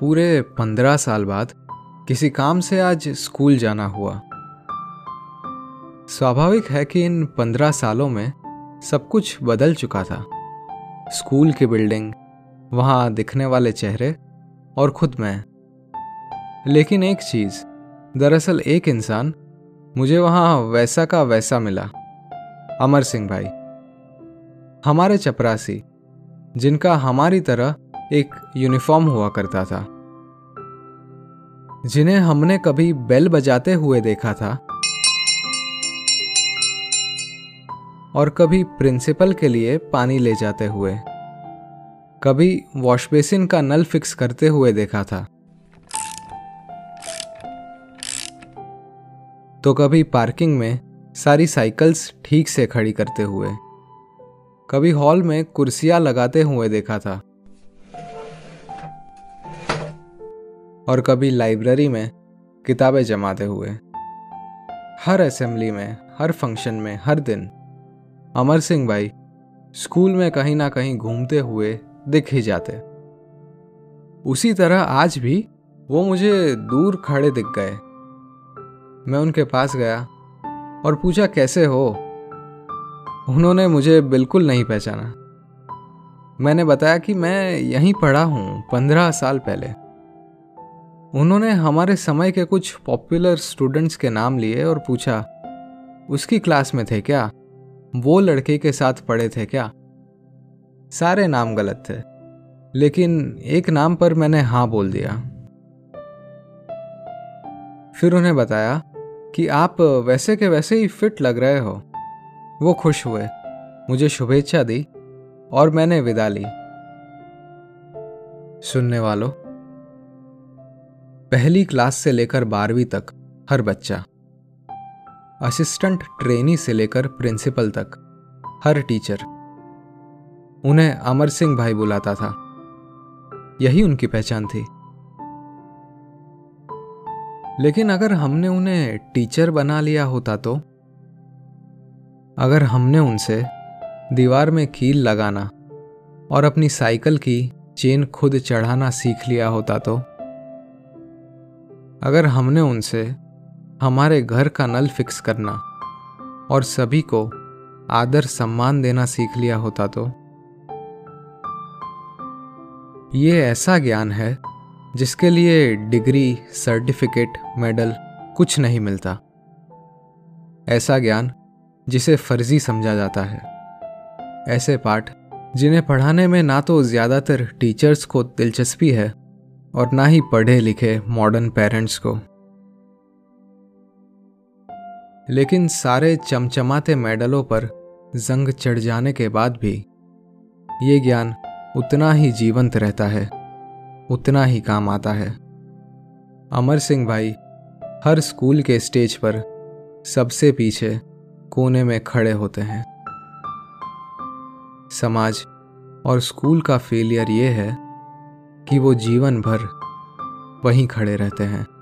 पूरे पंद्रह साल बाद किसी काम से आज स्कूल जाना हुआ। स्वाभाविक है कि इन पंद्रह सालों में सब कुछ बदल चुका था। स्कूल की बिल्डिंग, वहाँ दिखने वाले चेहरे और खुद मैं। लेकिन एक चीज़, दरअसल एक इंसान मुझे वहाँ वैसा का वैसा मिला। अमर सिंह भाई, हमारे चपरासी, जिनका हमारी तरह एक यूनिफॉर्म हुआ करता था। जिन्हें हमने कभी बेल बजाते हुए देखा था और कभी प्रिंसिपल के लिए पानी ले जाते हुए, कभी वॉश बेसिन का नल फिक्स करते हुए देखा था। तो कभी पार्किंग में सारी साइकिल्स ठीक से खड़ी करते हुए, कभी हॉल में कुर्सियाँ लगाते हुए देखा था। और कभी लाइब्रेरी में किताबें जमाते हुए। हर असेंबली में, हर फ़ंक्शन में, हर दिन अमर सिंह भाई स्कूल में कहीं ना कहीं घूमते हुए दिख ही जाते। उसी तरह आज भी वो मुझे दूर खड़े दिख गए। मैं उनके पास गया और पूछा, कैसे हो? उन्होंने मुझे बिल्कुल नहीं पहचाना। मैंने बताया कि मैं यहीं पढ़ा हूँ पंद्रह साल पहले। उन्होंने हमारे समय के कुछ पॉपुलर स्टूडेंट्स के नाम लिए और पूछा, उसकी क्लास में थे क्या? वो लड़के के साथ पढ़े थे क्या? सारे नाम गलत थे, लेकिन एक नाम पर मैंने हाँ बोल दिया। फिर उन्हें बताया कि आप वैसे के वैसे ही फिट लग रहे हो। वो खुश हुए, मुझे शुभेच्छा दी और मैंने विदा ली। सुनने वालों पहली क्लास से लेकर बारहवीं तक हर बच्चा। असिस्टेंट ट्रेनी से लेकर प्रिंसिपल तक हर टीचर। उन्हें अमर सिंह भाई बुलाता था। यही उनकी पहचान थी। लेकिन अगर हमने उन्हें टीचर बना लिया होता तो? अगर हमने उनसे दीवार में कील लगाना और अपनी साइकिल की चेन खुद चढ़ाना सीख लिया होता तो? अगर हमने उनसे हमारे घर का नल फिक्स करना और सभी को आदर सम्मान देना सीख लिया होता तो? ये ऐसा ज्ञान है जिसके लिए डिग्री, सर्टिफिकेट, मेडल कुछ नहीं मिलता। ऐसा ज्ञान जिसे फर्जी समझा जाता है। ऐसे पाठ जिन्हें पढ़ाने में ना तो ज़्यादातर टीचर्स को दिलचस्पी है और ना ही पढ़े लिखे मॉडर्न पेरेंट्स को। लेकिन सारे चमचमाते मेडलों पर जंग चढ़ जाने के बाद भी ये ज्ञान उतना ही जीवंत रहता है, उतना ही काम आता है। अमर सिंह भाई, हर स्कूल के स्टेज पर सबसे पीछे कोने में खड़े होते हैं। समाज और स्कूल का फेलियर ये है कि वो जीवन भर वहीं खड़े रहते हैं।